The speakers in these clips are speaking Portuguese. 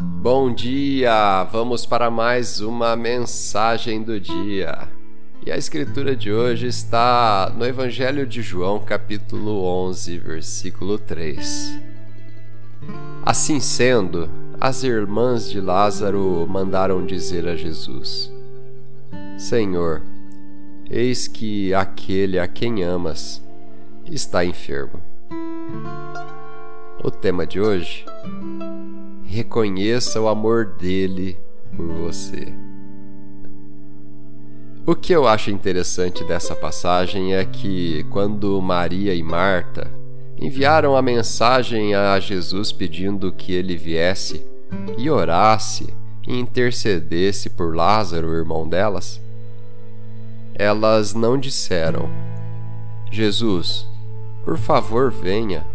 Bom dia! Vamos para mais uma mensagem do dia. E a escritura de hoje está no Evangelho de João, capítulo 11, versículo 3. Assim sendo, as irmãs de Lázaro mandaram dizer a Jesus: Senhor, eis que aquele a quem amas está enfermo. O tema de hoje: reconheça o amor dele por você. O que eu acho interessante dessa passagem é que, quando Maria e Marta enviaram a mensagem a Jesus pedindo que ele viesse e orasse e intercedesse por Lázaro, o irmão delas, elas não disseram: Jesus, por favor, venha.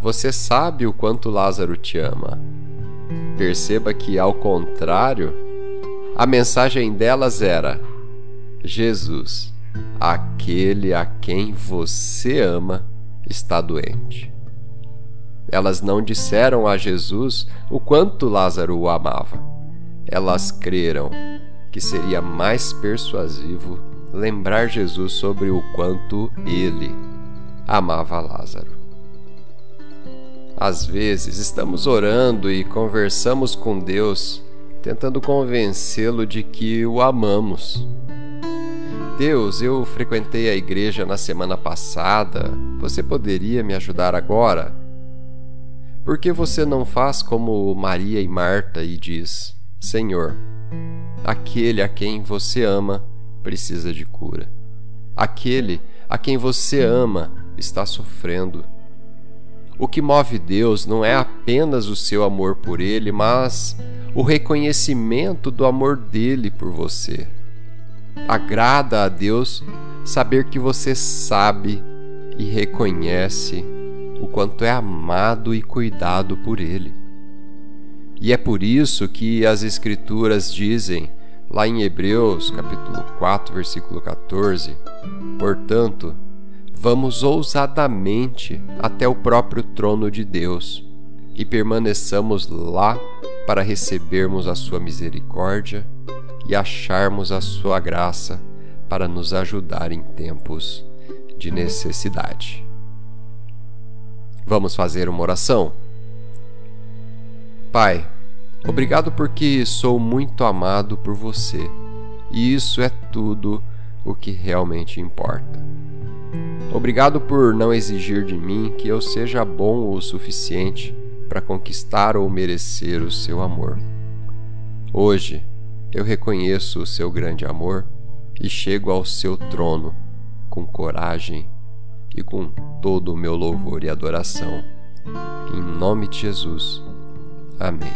Você sabe o quanto Lázaro te ama. Perceba que, ao contrário, a mensagem delas era: Jesus, aquele a quem você ama, está doente. Elas não disseram a Jesus o quanto Lázaro o amava. Elas creram que seria mais persuasivo lembrar Jesus sobre o quanto ele amava Lázaro. Às vezes estamos orando e conversamos com Deus, tentando convencê-lo de que o amamos. Deus, eu frequentei a igreja na semana passada. Você poderia me ajudar agora? Por que você não faz como Maria e Marta e diz: Senhor, aquele a quem você ama precisa de cura. Aquele a quem você ama está sofrendo. O que move Deus não é apenas o seu amor por Ele, mas o reconhecimento do amor dele por você. Agrada a Deus saber que você sabe e reconhece o quanto é amado e cuidado por Ele. E é por isso que as Escrituras dizem, lá em Hebreus, capítulo 4, versículo 14: Portanto, vamos ousadamente até o próprio trono de Deus e permaneçamos lá para recebermos a sua misericórdia e acharmos a sua graça para nos ajudar em tempos de necessidade. Vamos fazer uma oração? Pai, obrigado porque sou muito amado por você e isso é tudo o que realmente importa. Obrigado por não exigir de mim que eu seja bom o suficiente para conquistar ou merecer o seu amor. Hoje, eu reconheço o seu grande amor e chego ao seu trono com coragem e com todo o meu louvor e adoração. Em nome de Jesus. Amém.